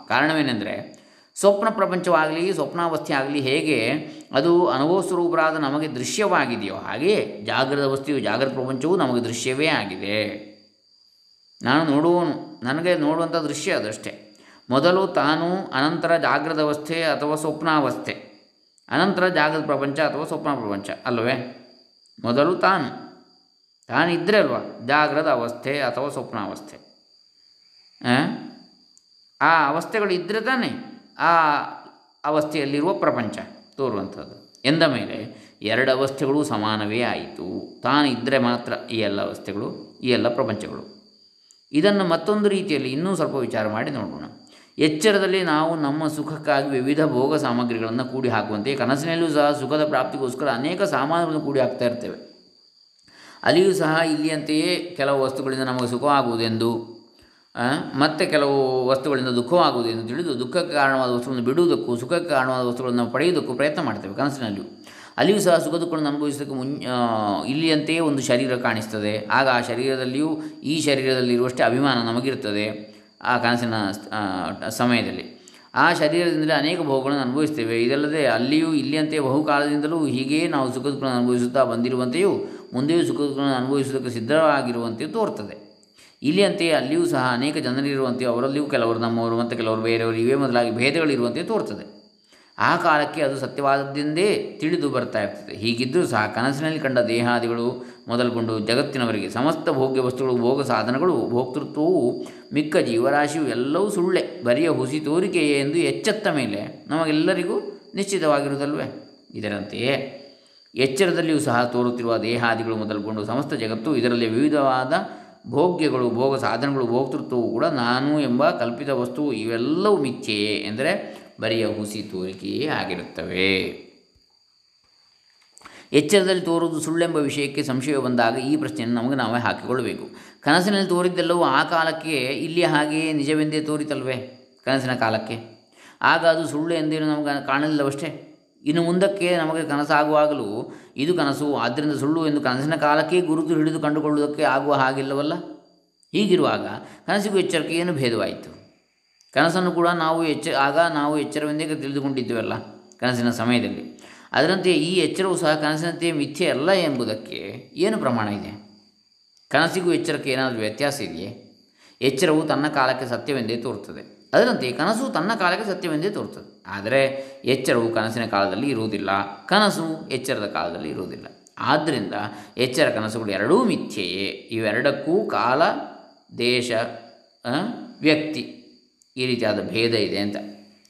ಕಾರಣವೇನೆಂದರೆ ಸ್ವಪ್ನ ಪ್ರಪಂಚವಾಗಲಿ, ಸ್ವಪ್ನಾವಸ್ಥೆ ಆಗಲಿ ಹೇಗೆ, ಅದು ಅನುಭವ ಸ್ವರೂಪರಾದ ನಮಗೆ ದೃಶ್ಯವಾಗಿದೆಯೋ ಹಾಗೆಯೇ ಜಾಗೃತ ಅವಸ್ಥೆಯು, ಜಾಗೃತ ಪ್ರಪಂಚವು ನಮಗೆ ದೃಶ್ಯವೇ ಆಗಿದೆ. ನಾನು ನೋಡುವನು ನನಗೆ ನೋಡುವಂಥ ದೃಶ್ಯ ಅದಷ್ಟೇ ಮೊದಲು ತಾನು ಅನಂತರ ಜಾಗೃತ ಅವಸ್ಥೆ ಅಥವಾ ಸ್ವಪ್ನಾವಸ್ಥೆ. ಅನಂತರ ಜಾಗೃತ ಪ್ರಪಂಚ ಅಥವಾ ಸ್ವಪ್ನ ಪ್ರಪಂಚ, ಅಲ್ಲವೇ? ಮೊದಲು ತಾನು. ತಾನಿದ್ದರೆ ಅಲ್ವಾ? ಜಾಗೃತ ಅವಸ್ಥೆ ಅಥವಾ ಸ್ವಪ್ನಾವಸ್ಥೆ? ಆ? ಅವಸ್ಥೆಗಳು ಇದ್ದರೆ ತಾನೇ. ಆ ಅವಸ್ಥೆಯಲ್ಲಿರುವ ಪ್ರಪಂಚ ತೋರುವಂಥದ್ದು. ಎಂದ ಮೇಲೆ ಎರಡು ಅವಸ್ಥೆಗಳು ಸಮಾನವೇ ಆಯಿತು. ತಾನಿದ್ದರೆ ಮಾತ್ರ ಈ ಎಲ್ಲ ಅವಸ್ಥೆಗಳು, ಈ ಎಲ್ಲ ಪ್ರಪಂಚಗಳು. ಇದನ್ನು ಮತ್ತೊಂದು ರೀತಿಯಲ್ಲಿ ಇನ್ನೂ ಸ್ವಲ್ಪ ವಿಚಾರ ಮಾಡಿ ನೋಡೋಣ. ಎಚ್ಚರದಲ್ಲಿ ನಾವು ನಮ್ಮ ಸುಖಕ್ಕಾಗಿ ವಿವಿಧ ಭೋಗ ಸಾಮಗ್ರಿಗಳನ್ನು ಕೂಡಿ ಹಾಕುವಂತೆ ಕನಸಿನಲ್ಲೂ ಸಹ ಸುಖದ ಪ್ರಾಪ್ತಿಗೋಸ್ಕರ ಅನೇಕ ಸಾಮಾನುಗಳನ್ನು ಕೂಡಿ ಹಾಕ್ತಾ ಇರ್ತೇವೆ. ಅಲ್ಲಿಯೂ ಸಹ ಇಲ್ಲಿಯಂತೆಯೇ ಕೆಲವು ವಸ್ತುಗಳಿಂದ ನಮಗೆ ಸುಖವಾಗುವುದೆಂದು ಮತ್ತೆ ಕೆಲವು ವಸ್ತುಗಳಿಂದ ದುಃಖವಾಗುವುದೆಂದು ತಿಳಿದು ದುಃಖಕ್ಕೆ ಕಾರಣವಾದ ವಸ್ತುಗಳನ್ನು ಬಿಡುವುದಕ್ಕೂ, ಸುಖಕ್ಕೆ ಕಾರಣವಾದ ವಸ್ತುಗಳನ್ನು ಪಡೆಯುವುದಕ್ಕೂ ಪ್ರಯತ್ನ ಮಾಡ್ತೇವೆ ಕನಸಿನಲ್ಲಿಯೂ. ಅಲ್ಲಿಯೂ ಸಹ ಸುಖ ದುಃಖಗಳನ್ನು ಅನುಭವಿಸೋದಕ್ಕೆ ಮುನ್ ಇಲ್ಲಿಯಂತೆಯೇ ಒಂದು ಶರೀರ ಕಾಣಿಸ್ತದೆ. ಆಗ ಆ ಶರೀರದಲ್ಲಿಯೂ, ಈ ಶರೀರದಲ್ಲಿರುವಷ್ಟೇ ಅಭಿಮಾನ ನಮಗಿರ್ತದೆ ಆ ಕನಸಿನ ಸಮಯದಲ್ಲಿ. ಆ ಶರೀರದಿಂದಲೇ ಅನೇಕ ಭೋಗಗಳನ್ನು ಅನುಭವಿಸ್ತೇವೆ. ಇದಲ್ಲದೆ ಅಲ್ಲಿಯೂ ಇಲ್ಲಿಯಂತೆ ಬಹುಕಾಲದಿಂದಲೂ ಹೀಗೆಯೇ ನಾವು ಸುಖ ದುಃಖಗಳನ್ನು ಅನುಭವಿಸುತ್ತಾ ಬಂದಿರುವಂತೆಯೂ, ಮುಂದೆಯೂ ಸುಖ ದುಃಖಗಳನ್ನು ಅನುಭವಿಸುವುದಕ್ಕೆ ಸಿದ್ಧವಾಗಿರುವಂತೆಯೂ ತೋರ್ತದೆ ಇಲ್ಲಿಯಂತೆಯೇ ಅಲ್ಲಿಯೂ ಸಹ ಅನೇಕ ಜನರಿರುವಂತೆ ಅವರಲ್ಲಿಯೂ ಕೆಲವರು ನಮ್ಮವರು ಮತ್ತು ಕೆಲವರು ಬೇರೆಯವರು ಇವೇ ಮೊದಲಾಗಿ ಭೇದಗಳಿರುವಂತೆ ತೋರ್ತದೆ ಆ ಕಾಲಕ್ಕೆ ಅದು ಸತ್ಯವಾದದ್ದೆಂದೇ ತಿಳಿದು ಬರ್ತಾ ಇರ್ತದೆ. ಹೀಗಿದ್ದರೂ ಸಹ ಕನಸಿನಲ್ಲಿ ಕಂಡ ದೇಹಾದಿಗಳು ಮೊದಲುಗೊಂಡು ಜಗತ್ತಿನವರಿಗೆ ಸಮಸ್ತ ಭೋಗ್ಯ ವಸ್ತುಗಳು, ಭೋಗ ಸಾಧನಗಳು, ಭೋಕ್ತೃತ್ವವು ಮಿಕ್ಕ ಜೀವರಾಶಿಯು ಎಲ್ಲವೂ ಸುಳ್ಳೆ. ಬರಿಯ ಹುಸಿ ತೋರಿಕೆಯೇ ಎಂದು ಎಚ್ಚೆತ್ತ ಮೇಲೆ ನಮಗೆಲ್ಲರಿಗೂ ನಿಶ್ಚಿತವಾಗಿರುವುದಲ್ವೇ? ಇದರಂತೆಯೇ ಎಚ್ಚರದಲ್ಲಿಯೂ ಸಹ ತೋರುತ್ತಿರುವ ದೇಹಾದಿಗಳು ಮೊದಲುಗೊಂಡು ಸಮಸ್ತ ಜಗತ್ತು ಇದರಲ್ಲಿ ವಿವಿಧವಾದ ಭೋಗ್ಯಗಳು, ಭೋಗ ಸಾಧನಗಳು ಭೋಕ್ತೃತ್ವವು ಕೂಡ ನಾನು ಎಂಬ ಕಲ್ಪಿತ ವಸ್ತು ಇವೆಲ್ಲವೂ ಮಿಥ್ಯೆಯೇ ಎಂದರೆ ಬರಿಯ ಹುಸಿ ತೋರಿಕೆಯೇ ಆಗಿರುತ್ತವೆ. ಎಚ್ಚರದಲ್ಲಿ ತೋರುವುದು ಸುಳ್ಳೆಂಬ ವಿಷಯಕ್ಕೆ ಸಂಶಯ ಬಂದಾಗ ಈ ಪ್ರಶ್ನೆಯನ್ನು ನಮಗೆ ನಾವೇ ಹಾಕಿಕೊಳ್ಳಬೇಕು. ಕನಸಿನಲ್ಲಿ ತೋರಿದ್ದೆಲ್ಲವೂ ಆ ಕಾಲಕ್ಕೆ ಇಲ್ಲಿ ಹಾಗೆಯೇ ನಿಜವೆಂದೇ ತೋರಿತಲ್ವೇ ಕನಸಿನ ಕಾಲಕ್ಕೆ? ಆಗ ಅದು ಸುಳ್ಳು ಎಂದೇನು ನಮಗೆ ಕಾಣಲಿಲ್ಲವಷ್ಟೇ? ಇನ್ನು ಮುಂದಕ್ಕೆ ನಮಗೆ ಕನಸಾಗುವಾಗಲೂ ಇದು ಕನಸು. ಆದ್ದರಿಂದ ಸುಳ್ಳು ಎಂದು ಕನಸಿನ ಕಾಲಕ್ಕೆ ಗುರುತು ಹಿಡಿದು ಕಂಡುಕೊಳ್ಳುವುದಕ್ಕೆ ಆಗುವ ಹಾಗಿಲ್ಲವಲ್ಲ? ಹೀಗಿರುವಾಗ ಕನಸಿಗೂ ಎಚ್ಚರಿಕೆ ಏನು ಭೇದವಾಯಿತು? ಕನಸನ್ನು ಕೂಡ ನಾವು ಎಚ್ಚ, ಆಗ ನಾವು ಎಚ್ಚರವೆಂದೇ ತಿಳಿದುಕೊಂಡಿದ್ದೇವಲ್ಲ ಕನಸಿನ ಸಮಯದಲ್ಲಿ. ಅದರಂತೆ ಈ ಎಚ್ಚರವು ಸಹ ಕನಸಿನಂತೆ ಮಿಥ್ಯೆ ಅಲ್ಲ ಎಂಬುದಕ್ಕೆ ಏನು ಪ್ರಮಾಣ ಇದೆ? ಕನಸಿಗೂ ಎಚ್ಚರಕ್ಕೆ ಏನಾದರೂ ವ್ಯತ್ಯಾಸ ಇದೆಯೇ? ಎಚ್ಚರವು ತನ್ನ ಕಾಲಕ್ಕೆ ಸತ್ಯವೆಂದೇ ತೋರುತ್ತದೆ. ಅದರಂತೆ ಕನಸು ತನ್ನ ಕಾಲಕ್ಕೆ ಸತ್ಯವೆಂದೇ ತೋರುತ್ತದೆ. ಆದರೆ ಎಚ್ಚರವು ಕನಸಿನ ಕಾಲದಲ್ಲಿ ಇರುವುದಿಲ್ಲ, ಕನಸು ಎಚ್ಚರದ ಕಾಲದಲ್ಲಿ ಇರುವುದಿಲ್ಲ. ಆದ್ದರಿಂದ ಎಚ್ಚರ ಕನಸುಗಳು ಎರಡೂ ಮಿಥ್ಯೆಯೇ. ಇವೆರಡಕ್ಕೂ ಕಾಲ, ದೇಶ ವ್ಯಕ್ತಿ ಈ ರೀತಿಯಾದ ಭೇದ ಇದೆ ಅಂತ.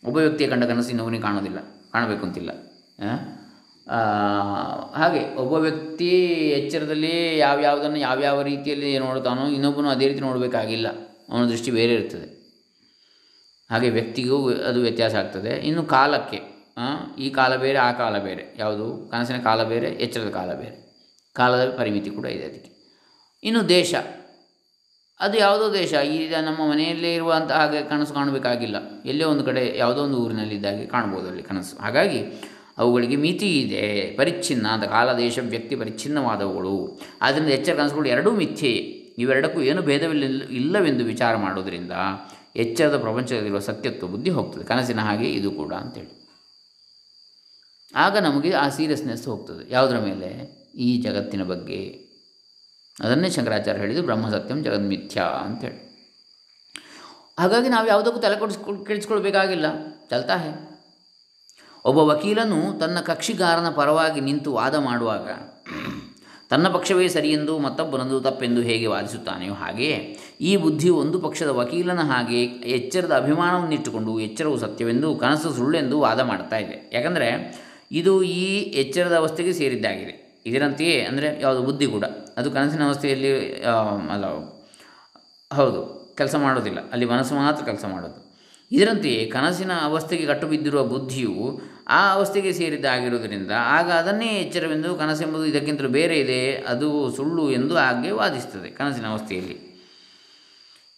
ಒಬ್ಬ ವ್ಯಕ್ತಿಯ ಕಂಡ ಕನಸು ಇನ್ನೊಬ್ಬನಿಗೆ ಕಾಣೋದಿಲ್ಲ, ಕಾಣಬೇಕು ಅಂತಿಲ್ಲ. ಹಾಗೆ ಒಬ್ಬ ವ್ಯಕ್ತಿ ಎಚ್ಚರದಲ್ಲಿ ಯಾವ್ಯಾವುದನ್ನು ಯಾವ್ಯಾವ ರೀತಿಯಲ್ಲಿ ನೋಡ್ತಾನೋ ಇನ್ನೊಬ್ಬನು ಅದೇ ರೀತಿ ನೋಡಬೇಕಾಗಿಲ್ಲ. ಅವನ ದೃಷ್ಟಿ ಬೇರೆ ಇರ್ತದೆ. ಹಾಗೆ ವ್ಯಕ್ತಿಗೂ ಅದು ವ್ಯತ್ಯಾಸ ಆಗ್ತದೆ. ಇನ್ನು ಕಾಲಕ್ಕೆ ಈ ಕಾಲ ಬೇರೆ, ಆ ಕಾಲ ಬೇರೆ. ಯಾವುದು? ಕನಸಿನ ಕಾಲ ಬೇರೆ, ಎಚ್ಚರದ ಕಾಲ ಬೇರೆ. ಕಾಲದ ಪರಿಮಿತಿ ಕೂಡ ಇದೆ ಅದಕ್ಕೆ. ಇನ್ನು ದೇಶ, ಅದು ಯಾವುದೋ ದೇಶ. ಈಗ ನಮ್ಮ ಮನೆಯಲ್ಲೇ ಇರುವಂತಹ ಹಾಗೆ ಕನಸು ಕಾಣಬೇಕಾಗಿಲ್ಲ. ಎಲ್ಲೇ ಒಂದು ಕಡೆ ಯಾವುದೋ ಒಂದು ಊರಿನಲ್ಲಿದ್ದಾಗೆ ಕಾಣ್ಬೋದು ಅಲ್ಲಿ ಕನಸು. ಹಾಗಾಗಿ ಅವುಗಳಿಗೆ ಮಿತಿ ಇದೆ, ಪರಿಚ್ಛಿನ್ನ ಅಂತ ಕಾಲ, ದೇಶ, ವ್ಯಕ್ತಿ, ಪರಿಚ್ಛಿನ್ನವಾದವುಗಳು. ಆದ್ದರಿಂದ ಎಚ್ಚರ ಕನಸುಗಳು ಎರಡೂ ಮಿಥ್ಯೆ. ಇವೆರಡಕ್ಕೂ ಏನು ಭೇದವಿಲ್ಲ, ಇಲ್ಲವೆಂದು ವಿಚಾರ ಮಾಡೋದರಿಂದ ಎಚ್ಚರದ ಪ್ರಪಂಚದಲ್ಲಿರುವ ಸತ್ಯತ್ವ, ಬುದ್ಧಿ ಹೋಗ್ತದೆ. ಕನಸಿನ ಹಾಗೆ ಇದು ಕೂಡ ಅಂತೇಳಿ. ಆಗ ನಮಗೆ ಆ ಸೀರಿಯಸ್ನೆಸ್ ಹೋಗ್ತದೆ. ಯಾವುದರ ಮೇಲೆ? ಈ ಜಗತ್ತಿನ ಬಗ್ಗೆ. ಅದನ್ನೇ ಶಂಕರಾಚಾರ್ಯ ಹೇಳಿದ್ದು ಬ್ರಹ್ಮಸತ್ಯಂ ಸತ್ಯಂ ಜಗನ್ಮಿಥ್ಯ ಅಂತೇಳಿ. ಹಾಗಾಗಿ ನಾವು ಯಾವುದಕ್ಕೂ ತಲೆ ಕೊಡಿಸ್ಕೊಳ್ ಕೆಡಿಸ್ಕೊಳ್ಬೇಕಾಗಿಲ್ಲ. ಒಬ್ಬ ವಕೀಲನು ತನ್ನ ಕಕ್ಷಿಗಾರನ ಪರವಾಗಿ ನಿಂತು ವಾದ ಮಾಡುವಾಗ, ತನ್ನ ಪಕ್ಷವೇ ಸರಿಯೆಂದು ಮತ್ತೊಬ್ಬನಂದು ತಪ್ಪೆಂದು ಹೇಗೆ ವಾದಿಸುತ್ತಾನೆಯೋ ಹಾಗೆಯೇ, ಈ ಬುದ್ಧಿ ಒಂದು ಪಕ್ಷದ ವಕೀಲನ ಹಾಗೆ ಎಚ್ಚರದ ಅಭಿಮಾನವನ್ನಿಟ್ಟುಕೊಂಡು ಎಚ್ಚರವು ಸತ್ಯವೆಂದು, ಕನಸು ಸುಳ್ಳೆಂದು ವಾದ ಮಾಡ್ತಾ ಇದೆ. ಯಾಕಂದರೆ, ಇದು ಈ ಎಚ್ಚರದ ಅವಸ್ಥೆಗೆ ಸೇರಿದ್ದಾಗಿದೆ. ಇದರಂತೆಯೇ, ಅಂದರೆ ಯಾವುದು ಬುದ್ಧಿ ಕೂಡ. ಅದು ಕನಸಿನ ಅವಸ್ಥೆಯಲ್ಲಿ ಅಲ್ಲ, ಹೌದು, ಕೆಲಸ ಮಾಡೋದಿಲ್ಲ. ಅಲ್ಲಿ ಮನಸ್ಸು ಮಾತ್ರ ಕೆಲಸ ಮಾಡೋದು. ಇದರಂತೆಯೇ ಕನಸಿನ ಅವಸ್ಥೆಗೆ ಕಟ್ಟುಬಿದ್ದಿರುವ ಬುದ್ಧಿಯು ಆ ಅವಸ್ಥೆಗೆ ಸೇರಿದ್ದಾಗಿರುವುದರಿಂದ ಆಗ ಅದನ್ನೇ ಎಚ್ಚರವೆಂದು ಕನಸೆಂಬುದು ಇದಕ್ಕಿಂತಲೂ ಬೇರೆ ಇದೆ. ಅದು ಸುಳ್ಳು ಎಂದು ಹಾಗೆ ವಾದಿಸ್ತದೆ ಕನಸಿನ ಅವಸ್ಥೆಯಲ್ಲಿ.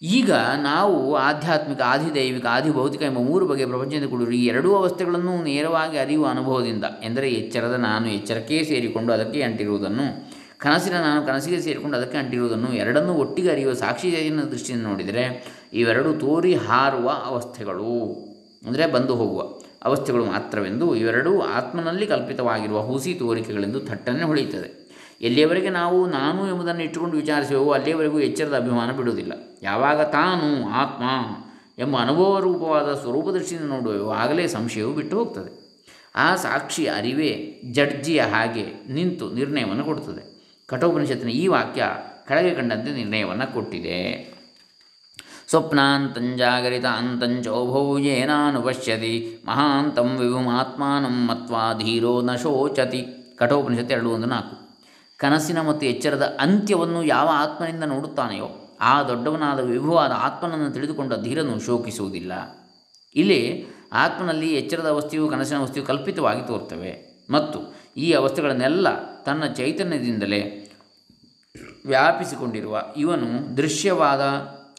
ಈಗ ನಾವು ಆಧ್ಯಾತ್ಮಿಕ ಆದಿದೈವಿಕ ಆದಿಭೌತಿಕ ಎಂಬ ಮೂರು ಬಗೆಯ ಪ್ರಪಂಚದಿಂದ ಕೂಡಿರುವ ಈ ಎರಡೂ ಅವಸ್ಥೆಗಳನ್ನು ನೇರವಾಗಿ ಅರಿಯುವ ಅನುಭವದಿಂದ ಎಂದರೆ ಎಚ್ಚರದ ನಾನು ಎಚ್ಚರಕ್ಕೆ ಸೇರಿಕೊಂಡು ಅದಕ್ಕೆ ಅಂಟಿರುವುದನ್ನು, ಕನಸಿನ ನಾನು ಕನಸಿಗೆ ಸೇರಿಕೊಂಡು ಅದಕ್ಕೆ ಅಂಟಿರುವುದನ್ನು ಎರಡನ್ನೂ ಒಟ್ಟಿಗೆ ಅರಿಯುವ ಸಾಕ್ಷಿ ಚೈತನ್ಯದ ದೃಷ್ಟಿಯಿಂದ ನೋಡಿದರೆ ಇವೆರಡು ತೋರಿ ಹಾರುವ ಅವಸ್ಥೆಗಳು. ಅಂದರೆ ಬಂದು ಹೋಗುವ ಅವಸ್ಥೆಗಳು ಮಾತ್ರವೆಂದು ಇವೆರಡೂ ಆತ್ಮನಲ್ಲಿ ಕಲ್ಪಿತವಾಗಿರುವ ಹುಸಿ ತೋರಿಕೆಗಳೆಂದು ಥಟ್ಟನೆ ಹೊಳೆಯುತ್ತದೆ. ಎಲ್ಲಿಯವರೆಗೆ ನಾವು ನಾನು ಎಂಬುದನ್ನು ಇಟ್ಟುಕೊಂಡು ವಿಚಾರಿಸುವೆವೋ ಅಲ್ಲಿಯವರೆಗೂ ಎಚ್ಚರದ ಅಭಿಮಾನ ಬಿಡುವುದಿಲ್ಲ. ಯಾವಾಗ ತಾನು ಆತ್ಮ ಎಂಬ ಅನುಭವ ರೂಪವಾದ ಸ್ವರೂಪ ದೃಷ್ಟಿಯಿಂದ ನೋಡುವೆವೋ ಆಗಲೇ ಸಂಶಯವು ಬಿಟ್ಟು ಹೋಗ್ತದೆ. ಆ ಸಾಕ್ಷಿ ಅರಿವೇ ಜಡ್ಜಿಯ ಹಾಗೆ ನಿಂತು ನಿರ್ಣಯವನ್ನು ಕೊಡುತ್ತದೆ. ಕಠೋಪನಿಷತ್ತಿನ ಈ ವಾಕ್ಯ ಕೆಳಗೆ ಕಂಡಂತೆ ನಿರ್ಣಯವನ್ನು ಕೊಟ್ಟಿದೆ. ಸ್ವಪ್ನಾಂತಂಜಾಗರಿತ ಅಂತಂಚೋಭೌ ಯೇನಾನುಪಶ್ಯತಿ ಮಹಾಂತಂ ವಿಭುಮಾತ್ಮಾನಂ ಮತ್ವಾ ಧೀರೋ ನ ಶೋಚತಿ ಕಠೋಪನಿಷತ್ತು ಎರಡು ಒಂದು ನಾಲ್ಕು. ಕನಸಿನ ಮತ್ತು ಎಚ್ಚರದ ಅಂತ್ಯವನ್ನು ಯಾವ ಆತ್ಮನಿಂದ ನೋಡುತ್ತಾನೆಯೋ, ಆ ದೊಡ್ಡವನಾದ ವಿಭುವಾದ ಆತ್ಮನನ್ನು ತಿಳಿದುಕೊಂಡ ಧೀರನು ಶೋಕಿಸುವುದಿಲ್ಲ. ಇಲ್ಲಿ ಆತ್ಮನಲ್ಲಿ ಎಚ್ಚರದ ಅವಸ್ಥೆಯು ಕನಸಿನ ಅವಸ್ಥೆಯು ಕಲ್ಪಿತವಾಗಿ ತೋರ್ತವೆ ಮತ್ತು ಈ ಅವಸ್ಥೆಗಳನ್ನೆಲ್ಲ ತನ್ನ ಚೈತನ್ಯದಿಂದಲೇ ವ್ಯಾಪಿಸಿಕೊಂಡಿರುವ ಇವನು ದೃಶ್ಯವಾದ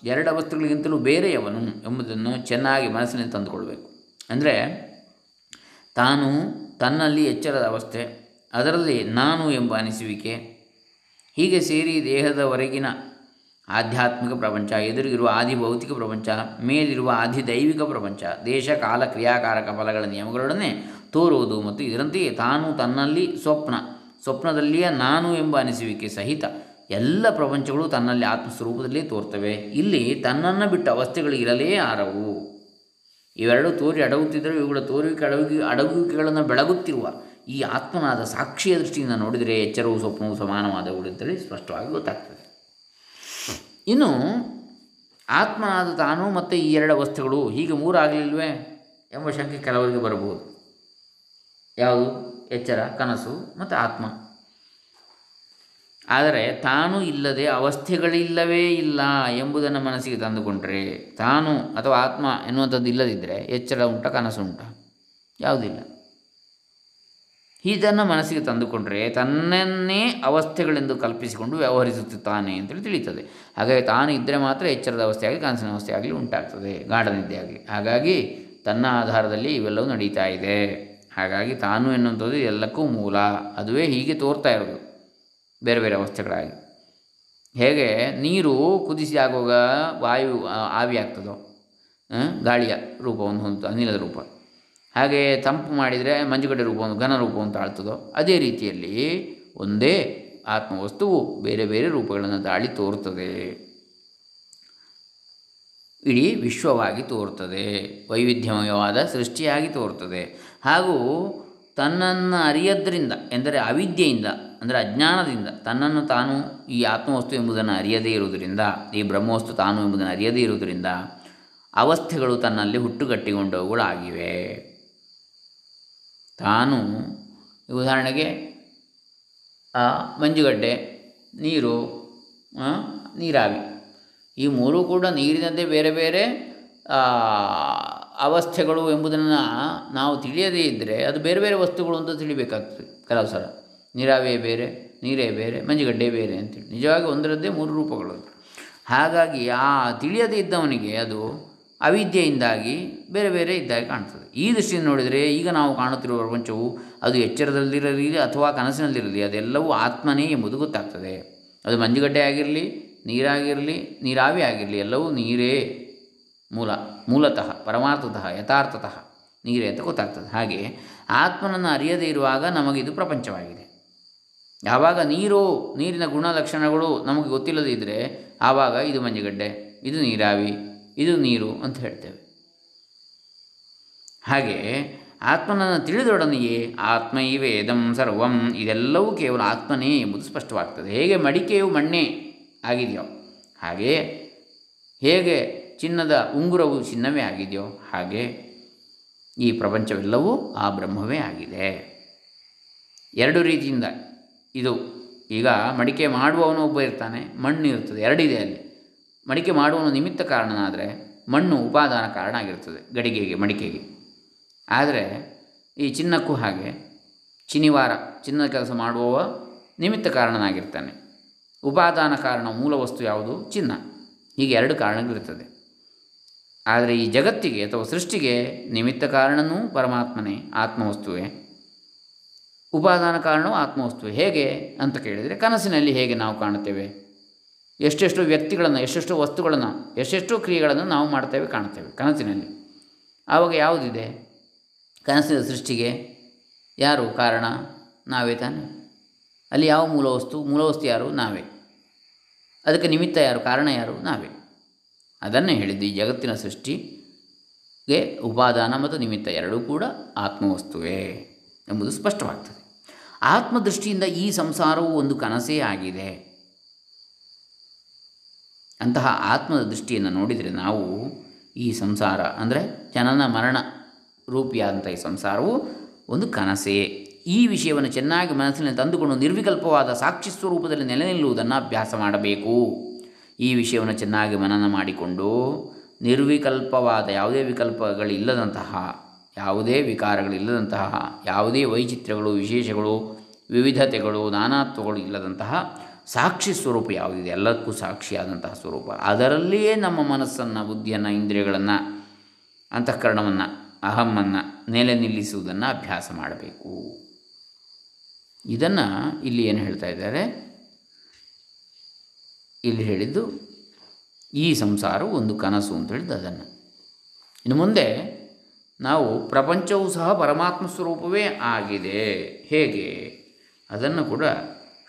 ಎರಡು ಅವಸ್ಥೆಗಳಿಗಿಂತಲೂ ಬೇರೆಯವನು ಎಂಬುದನ್ನು ಚೆನ್ನಾಗಿ ಮನಸ್ಸಿನಲ್ಲಿ ತಂದುಕೊಳ್ಬೇಕು. ಅಂದರೆ ತಾನು ತನ್ನಲ್ಲಿ ಎಚ್ಚರದ ಅವಸ್ಥೆ, ಅದರಲ್ಲಿ ನಾನು ಎಂಬ ಅನಿಸುವಿಕೆ, ಹೀಗೆ ಸೇರಿ ದೇಹದವರೆಗಿನ ಆಧ್ಯಾತ್ಮಿಕ ಪ್ರಪಂಚ, ಎದುರಿಗಿರುವ ಆದಿ ಭೌತಿಕ ಪ್ರಪಂಚ, ಮೇಲಿರುವ ಆದಿ ದೈವಿಕ ಪ್ರಪಂಚ, ದೇಶ, ಕಾಲ, ಕ್ರಿಯಾಕಾರಕ ಫಲಗಳ ನಿಯಮಗಳೊಡನೆ ತೋರುವುದು ಮತ್ತು ಇದರಂತೆಯೇ ತಾನು ತನ್ನಲ್ಲಿ ಸ್ವಪ್ನ, ಸ್ವಪ್ನದಲ್ಲಿಯೇ ನಾನು ಎಂಬ ಅನಿಸುವಿಕೆ ಸಹಿತ ಎಲ್ಲ ಪ್ರಪಂಚಗಳು ತನ್ನಲ್ಲಿ ಆತ್ಮಸ್ವರೂಪದಲ್ಲೇ ತೋರ್ತವೆ. ಇಲ್ಲಿ ತನ್ನನ್ನು ಬಿಟ್ಟ ಅವಸ್ಥೆಗಳು ಇರಲೇ ಆರವು. ಇವೆರಡು ತೋರಿ ಅಡಗುತ್ತಿದ್ದರೆ ಇವುಗಳ ತೋರಿಕೆ ಅಡಗಿ ಅಡಗುವಿಕೆಗಳನ್ನು ಬೆಳಗುತ್ತಿರುವ ಈ ಆತ್ಮನಾದ ಸಾಕ್ಷಿಯ ದೃಷ್ಟಿಯಿಂದ ನೋಡಿದರೆ ಎಚ್ಚರವು ಸ್ವಪ್ನವು ಸಮಾನವಾದವುಗಳು ಅಂತೇಳಿ ಸ್ಪಷ್ಟವಾಗಿ ಗೊತ್ತಾಗ್ತದೆ. ಇನ್ನು ಆತ್ಮನಾದ ತಾನು ಮತ್ತು ಈ ಎರಡು ವಸ್ತುಗಳು ಹೀಗೆ ಮೂರಾಗಲಿಲ್ವೇ ಎಂಬ ಶಂಕೆ ಕೆಲವರಿಗೆ ಬರಬಹುದು. ಯಾವುದು? ಎಚ್ಚರ, ಕನಸು ಮತ್ತು ಆತ್ಮ. ಆದರೆ ತಾನು ಇಲ್ಲದೆ ಅವಸ್ಥೆಗಳಿಲ್ಲವೇ ಇಲ್ಲ ಎಂಬುದನ್ನು ಮನಸ್ಸಿಗೆ ತಂದುಕೊಂಡ್ರೆ ತಾನು ಅಥವಾ ಆತ್ಮ ಎನ್ನುವಂಥದ್ದು ಇಲ್ಲದಿದ್ದರೆ ಎಚ್ಚರ ಉಂಟ, ಕನಸು ಉಂಟ? ಯಾವುದಿಲ್ಲ. ಇದನ್ನು ಮನಸ್ಸಿಗೆ ತಂದುಕೊಂಡ್ರೆ ತನ್ನನ್ನೇ ಅವಸ್ಥೆಗಳೆಂದು ಕಲ್ಪಿಸಿಕೊಂಡು ವ್ಯವಹರಿಸುತ್ತಾನೆ ಅಂತೇಳಿ ತಿಳಿಯುತ್ತದೆ. ಹಾಗಾಗಿ ತಾನು ಇದ್ದರೆ ಮಾತ್ರ ಎಚ್ಚರದ ಅವಸ್ಥೆ ಆಗಲಿ ಕನಸಿನ ಅವಸ್ಥೆಯಾಗಲಿ ಉಂಟಾಗ್ತದೆ ಗಾಢ ನಿದ್ದೆ ಆಗಲಿ. ಹಾಗಾಗಿ ತನ್ನ ಆಧಾರದಲ್ಲಿ ಇವೆಲ್ಲವೂ ನಡೀತಾ ಇದೆ. ಹಾಗಾಗಿ ತಾನು ಎನ್ನುವಂಥದ್ದು ಎಲ್ಲಕ್ಕೂ ಮೂಲ. ಅದುವೇ ಹೀಗೆ ತೋರ್ತಾ ಇರೋದು. ಬೇರೆ ಬೇರೆ ಅವಸ್ಥೆಗಳಾಗಿ ಹೇಗೆ? ನೀರು ಕುದಿಸಿ ಆಗುವಾಗ ವಾಯು ಆವಿ ಆಗ್ತದೋ? ಗಾಳಿಯ ರೂಪವನ್ನು ಹೊಂದು ಅನಿಲದ ರೂಪ. ಹಾಗೆ ತಂಪು ಮಾಡಿದರೆ ಮಂಜುಗಡ್ಡೆ ರೂಪವನ್ನು, ಘನ ರೂಪವನ್ನು ತಾಳ್ತದೋ? ಅದೇ ರೀತಿಯಲ್ಲಿ ಒಂದೇ ಆತ್ಮವಸ್ತುವು ಬೇರೆ ಬೇರೆ ರೂಪಗಳನ್ನು ದಾಳಿ ತೋರ್ತದೆ ಇಡೀ ವಿಶ್ವವಾಗಿ ತೋರ್ತದೆ ವೈವಿಧ್ಯಮಯವಾದ ಸೃಷ್ಟಿಯಾಗಿ ತೋರ್ತದೆ ಹಾಗೂ ತನ್ನನ್ನು ಅರಿಯದ್ರಿಂದ, ಎಂದರೆ ಅವಿದ್ಯೆಯಿಂದ ಅಂದರೆ ಅಜ್ಞಾನದಿಂದ ತನ್ನನ್ನು ತಾನು ಈ ಆತ್ಮವಸ್ತು ಎಂಬುದನ್ನು ಅರಿಯದೇ ಇರುವುದರಿಂದ, ಈ ಬ್ರಹ್ಮವಸ್ತು ತಾನು ಎಂಬುದನ್ನು ಅರಿಯದೇ ಇರುವುದರಿಂದ ಅವಸ್ಥೆಗಳು ತನ್ನಲ್ಲಿ ಹುಟ್ಟುಗಟ್ಟಿಕೊಂಡವುಗಳಾಗಿವೆ ತಾನು ಉದಾಹರಣೆಗೆ ಮಂಜುಗಡ್ಡೆ, ನೀರು ನೀರಾವಿ, ಈ ಮೂರೂ ಕೂಡ ನೀರಿನಂತೆ ಬೇರೆ ಬೇರೆ ಅವಸ್ಥೆಗಳು ಎಂಬುದನ್ನು ನಾವು ತಿಳಿಯದೇ ಇದ್ದರೆ ಅದು ಬೇರೆ ಬೇರೆ ವಸ್ತುಗಳು ಅಂತ ತಿಳಿಬೇಕಾಗ್ತದೆ ಕೆಲವು ನೀರಾವಿಯೇ ಬೇರೆ, ನೀರೇ ಬೇರೆ, ಮಂಜುಗಡ್ಡೆ ಬೇರೆ ಅಂತೇಳಿ ನಿಜವಾಗಿ ಒಂದರದ್ದೇ ಮೂರು ರೂಪಗಳು ಹಾಗಾಗಿ ಆ ತಿಳಿಯದೇ ಇದ್ದವನಿಗೆ ಅದು ಅವಿದ್ಯೆಯಿಂದಾಗಿ ಬೇರೆ ಬೇರೆ ಇದ್ದಾಗಿ ಕಾಣ್ತದೆ. ಈ ದೃಷ್ಟಿಯಿಂದ ನೋಡಿದರೆ ಈಗ ನಾವು ಕಾಣುತ್ತಿರುವ ಪ್ರಪಂಚವು ಅದು ಎಚ್ಚರದಲ್ಲಿರಲಿ ಅಥವಾ ಕನಸಿನಲ್ಲಿರಲಿ, ಅದೆಲ್ಲವೂ ಆತ್ಮನೇ ಎಂಬುದು ಗೊತ್ತಾಗ್ತದೆ. ಅದು ಮಂಜುಗಡ್ಡೆ ಆಗಿರಲಿ, ನೀರಾಗಿರಲಿ, ನೀರಾವಿ ಆಗಿರಲಿ, ಎಲ್ಲವೂ ನೀರೇ ಮೂಲ, ಮೂಲತಃ, ಪರಮಾರ್ಥತಃ, ಯಥಾರ್ಥತಃ ನೀರೇ ಅಂತ ಗೊತ್ತಾಗ್ತದೆ. ಹಾಗೆ ಆತ್ಮನನ್ನು ಅರಿಯದೇ ಇರುವಾಗ ನಮಗಿದು ಪ್ರಪಂಚವಾಗಿದೆ. ಯಾವಾಗ ನೀರು, ನೀರಿನ ಗುಣಲಕ್ಷಣಗಳು ನಮಗೆ ಗೊತ್ತಿಲ್ಲದಿದ್ದರೆ ಆವಾಗ ಇದು ಮಂಜುಗಡ್ಡೆ, ಇದು ನೀರಾವಿ, ಇದು ನೀರು ಅಂತ ಹೇಳ್ತೇವೆ. ಹಾಗೆ ಆತ್ಮನನ್ನು ತಿಳಿದೊಡನೆಯೇ ಆತ್ಮೈವೇದಂ ಸರ್ವಂ ಇದೆಲ್ಲವೂ ಕೇವಲ ಆತ್ಮನೇ ಎಂಬುದು ಸ್ಪಷ್ಟವಾಗ್ತದೆ. ಹೇಗೆ ಮಡಿಕೆಯು ಮಣ್ಣೆ ಆಗಿದೆಯೋ, ಹಾಗೆ ಹೇಗೆ ಚಿನ್ನದ ಉಂಗುರವು ಚಿನ್ನವೇ ಆಗಿದೆಯೋ, ಹಾಗೆ ಈ ಪ್ರಪಂಚವೆಲ್ಲವೂ ಆ ಬ್ರಹ್ಮವೇ ಆಗಿದೆ. ಎರಡು ರೀತಿಯಿಂದ ಇದು, ಈಗ ಮಡಿಕೆ ಮಾಡುವವನು ಒಬ್ಬ ಇರ್ತಾನೆ, ಮಣ್ಣು ಇರ್ತದೆ, ಎರಡಿದೆ ಅಲ್ಲಿ. ಮಡಿಕೆ ಮಾಡುವವನು ನಿಮಿತ್ತ ಕಾರಣನಾದರೆ ಮಣ್ಣು ಉಪಾದಾನ ಕಾರಣ ಆಗಿರ್ತದೆ, ಗಡಿಗೆಗೆ, ಮಡಿಕೆಗೆ. ಆದರೆ ಈ ಚಿನ್ನಕ್ಕೂ ಹಾಗೆ, ಚಿನಿವಾರ, ಚಿನ್ನದ ಕೆಲಸ ಮಾಡುವವ ನಿಮಿತ್ತ ಕಾರಣನಾಗಿರ್ತಾನೆ. ಉಪಾದಾನ ಕಾರಣ ಮೂಲ ವಸ್ತು ಯಾವುದು? ಚಿನ್ನ. ಹೀಗೆ ಎರಡು ಕಾರಣಗಳಿರ್ತದೆ. ಆದರೆ ಈ ಜಗತ್ತಿಗೆ ಅಥವಾ ಸೃಷ್ಟಿಗೆ ನಿಮಿತ್ತ ಕಾರಣನೂ ಪರಮಾತ್ಮನೇ, ಆತ್ಮವಸ್ತುವೇ. ಉಪಾದಾನ ಕಾರಣವು ಆತ್ಮವಸ್ತು. ಹೇಗೆ ಅಂತ ಕೇಳಿದರೆ ಕನಸಿನಲ್ಲಿ ಹೇಗೆ ನಾವು ಕಾಣುತ್ತೇವೆ? ಎಷ್ಟೆಷ್ಟು ವ್ಯಕ್ತಿಗಳನ್ನು, ಎಷ್ಟೆಷ್ಟು ವಸ್ತುಗಳನ್ನು, ಎಷ್ಟೆಷ್ಟು ಕ್ರಿಯೆಗಳನ್ನು ನಾವು ಮಾಡ್ತೇವೆ ಕಾಣ್ತೇವೆ ಕನಸಿನಲ್ಲಿ. ಆವಾಗ ಯಾವುದಿದೆ? ಕನಸಿನ ಸೃಷ್ಟಿಗೆ ಯಾರು ಕಾರಣ? ನಾವೇ ತಾನೆ. ಅಲ್ಲಿ ಯಾವ ಮೂಲ ವಸ್ತು ಮೂಲ ವಸ್ತು ಯಾರು? ನಾವೇ. ಅದಕ್ಕೆ ನಿಮಿತ್ತ ಯಾರು? ಕಾರಣ ಯಾರು? ನಾವೇ. ಅದನ್ನೇ ಹೇಳಿದ್ದು ಈ ಜಗತ್ತಿನ ಸೃಷ್ಟಿಗೆ ಉಪಾದಾನ ಮತ್ತು ನಿಮಿತ್ತ ಎರಡೂ ಕೂಡ ಆತ್ಮವಸ್ತುವೇ ಎಂಬುದು ಸ್ಪಷ್ಟವಾಗ್ತದೆ. ಆತ್ಮದೃಷ್ಟಿಯಿಂದ ಈ ಸಂಸಾರವು ಒಂದು ಕನಸೇ ಆಗಿದೆ. ಅಂತಹ ಆತ್ಮದ ದೃಷ್ಟಿಯನ್ನು ನೋಡಿದರೆ ನಾವು ಈ ಸಂಸಾರ, ಅಂದರೆ ಜನನ ಮರಣ ರೂಪಿಯಾದಂಥ ಈ ಸಂಸಾರವು ಒಂದು ಕನಸೇ. ಈ ವಿಷಯವನ್ನು ಚೆನ್ನಾಗಿ ಮನಸ್ಸಿನಲ್ಲಿ ತಂದುಕೊಂಡು ನಿರ್ವಿಕಲ್ಪವಾದ ಸಾಕ್ಷಿ ಸ್ವರೂಪದಲ್ಲಿ ನೆಲೆ ನಿಲ್ಲುವುದನ್ನು ಅಭ್ಯಾಸ ಮಾಡಬೇಕು. ಈ ವಿಷಯವನ್ನು ಚೆನ್ನಾಗಿ ಮನನ ಮಾಡಿಕೊಂಡು ನಿರ್ವಿಕಲ್ಪವಾದ ಯಾವುದೇ ವಿಕಲ್ಪಗಳಿಲ್ಲದಂತಹ ಯಾವುದೇ ವಿಕಾರಗಳಿಲ್ಲದಂತಹ, ಯಾವುದೇ ವೈಚಿತ್ರ್ಯಗಳು ವಿಶೇಷಗಳು, ವಿವಿಧತೆಗಳು, ನಾನಾತ್ವಗಳು ಇಲ್ಲದಂತಹ ಸಾಕ್ಷಿ ಸ್ವರೂಪ ಯಾವುದಿದೆ? ಎಲ್ಲಕ್ಕೂ ಸಾಕ್ಷಿಯಾದಂತಹ ಸ್ವರೂಪ. ಅದರಲ್ಲಿಯೇ ನಮ್ಮ ಮನಸ್ಸನ್ನು, ಬುದ್ಧಿಯನ್ನು, ಇಂದ್ರಿಯಗಳನ್ನು, ಅಂತಃಕರಣವನ್ನು, ಅಹಮ್ಮನ್ನು ನೆಲೆ ನಿಲ್ಲಿಸುವುದನ್ನು ಅಭ್ಯಾಸ ಮಾಡಬೇಕು. ಇದನ್ನು ಇಲ್ಲಿ ಏನು ಹೇಳ್ತಾ ಇದ್ದಾರೆ? ಇಲ್ಲಿ ಹೇಳಿದ್ದು ಈ ಸಂಸಾರವು ಒಂದು ಕನಸು ಅಂತ ಹೇಳಿದ್ದು ಅದನ್ನು. ಇನ್ನು ಮುಂದೆ ನಾವು ಪ್ರಪಂಚವೂ ಸಹ ಪರಮಾತ್ಮ ಸ್ವರೂಪವೇ ಆಗಿದೆ. ಹೇಗೆ? ಅದನ್ನು ಕೂಡ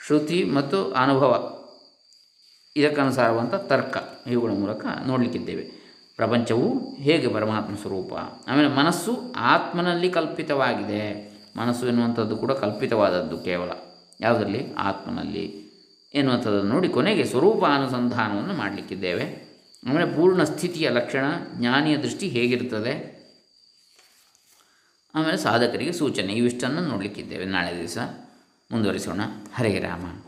ಶ್ರುತಿ ಮತ್ತು ಅನುಭವ. ಇದಕ್ಕನುಸಾರವಂಥ ತರ್ಕ ಇವುಗಳ ಮೂಲಕ ನೋಡಲಿಕ್ಕಿದ್ದೇವೆ. ಪ್ರಪಂಚವು ಹೇಗೆ ಪರಮಾತ್ಮ ಸ್ವರೂಪ? ಆಮೇಲೆ ಮನಸ್ಸು ಆತ್ಮನಲ್ಲಿ ಕಲ್ಪಿತವಾಗಿದೆ. ಮನಸ್ಸು ಎನ್ನುವಂಥದ್ದು ಕೂಡ ಕಲ್ಪಿತವಾದದ್ದು ಕೇವಲ. ಯಾವುದರಲ್ಲಿ? ಆತ್ಮನಲ್ಲಿ. ಎನ್ನುವಂಥದ್ದನ್ನು ನೋಡಿ ಕೊನೆಗೆ ಸ್ವರೂಪ ಅನುಸಂಧಾನವನ್ನು ಮಾಡಲಿಕ್ಕಿದ್ದೇವೆ. ಆಮೇಲೆ ಪೂರ್ಣ ಸ್ಥಿತಿಯ ಲಕ್ಷಣ, ಜ್ಞಾನಿಯ ದೃಷ್ಟಿ ಹೇಗಿರ್ತದೆ? ಆಮೇಲೆ ಸಾಧಕರಿಗೆ ಸೂಚನೆ, ಇವಿಷ್ಟನ್ನು ನೋಡಲಿಕ್ಕಿದ್ದೇವೆ. ನಾಳೆ ದಿವಸ ಮುಂದುವರಿಸೋಣ. ಹರೇ ರಾಮ.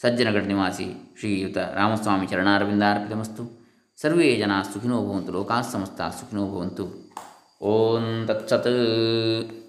ಸಜ್ಜನಗಡ ನಿವಾಸಿ ಶ್ರೀಯುತ ರಾಮಸ್ವಾಮಿ ಚರಣಾರವಿಂದಾರ್ಪಿತಮಸ್ತು. ಸರ್ವೇ ಜನ ಸುಖಿನೋ ಭವಂತು ಲೋಕಾಃ ಸಮಸ್ತ ಸುಖಿನೋ ಭವಂತು. ಓಂ ತತ್ಸತ್.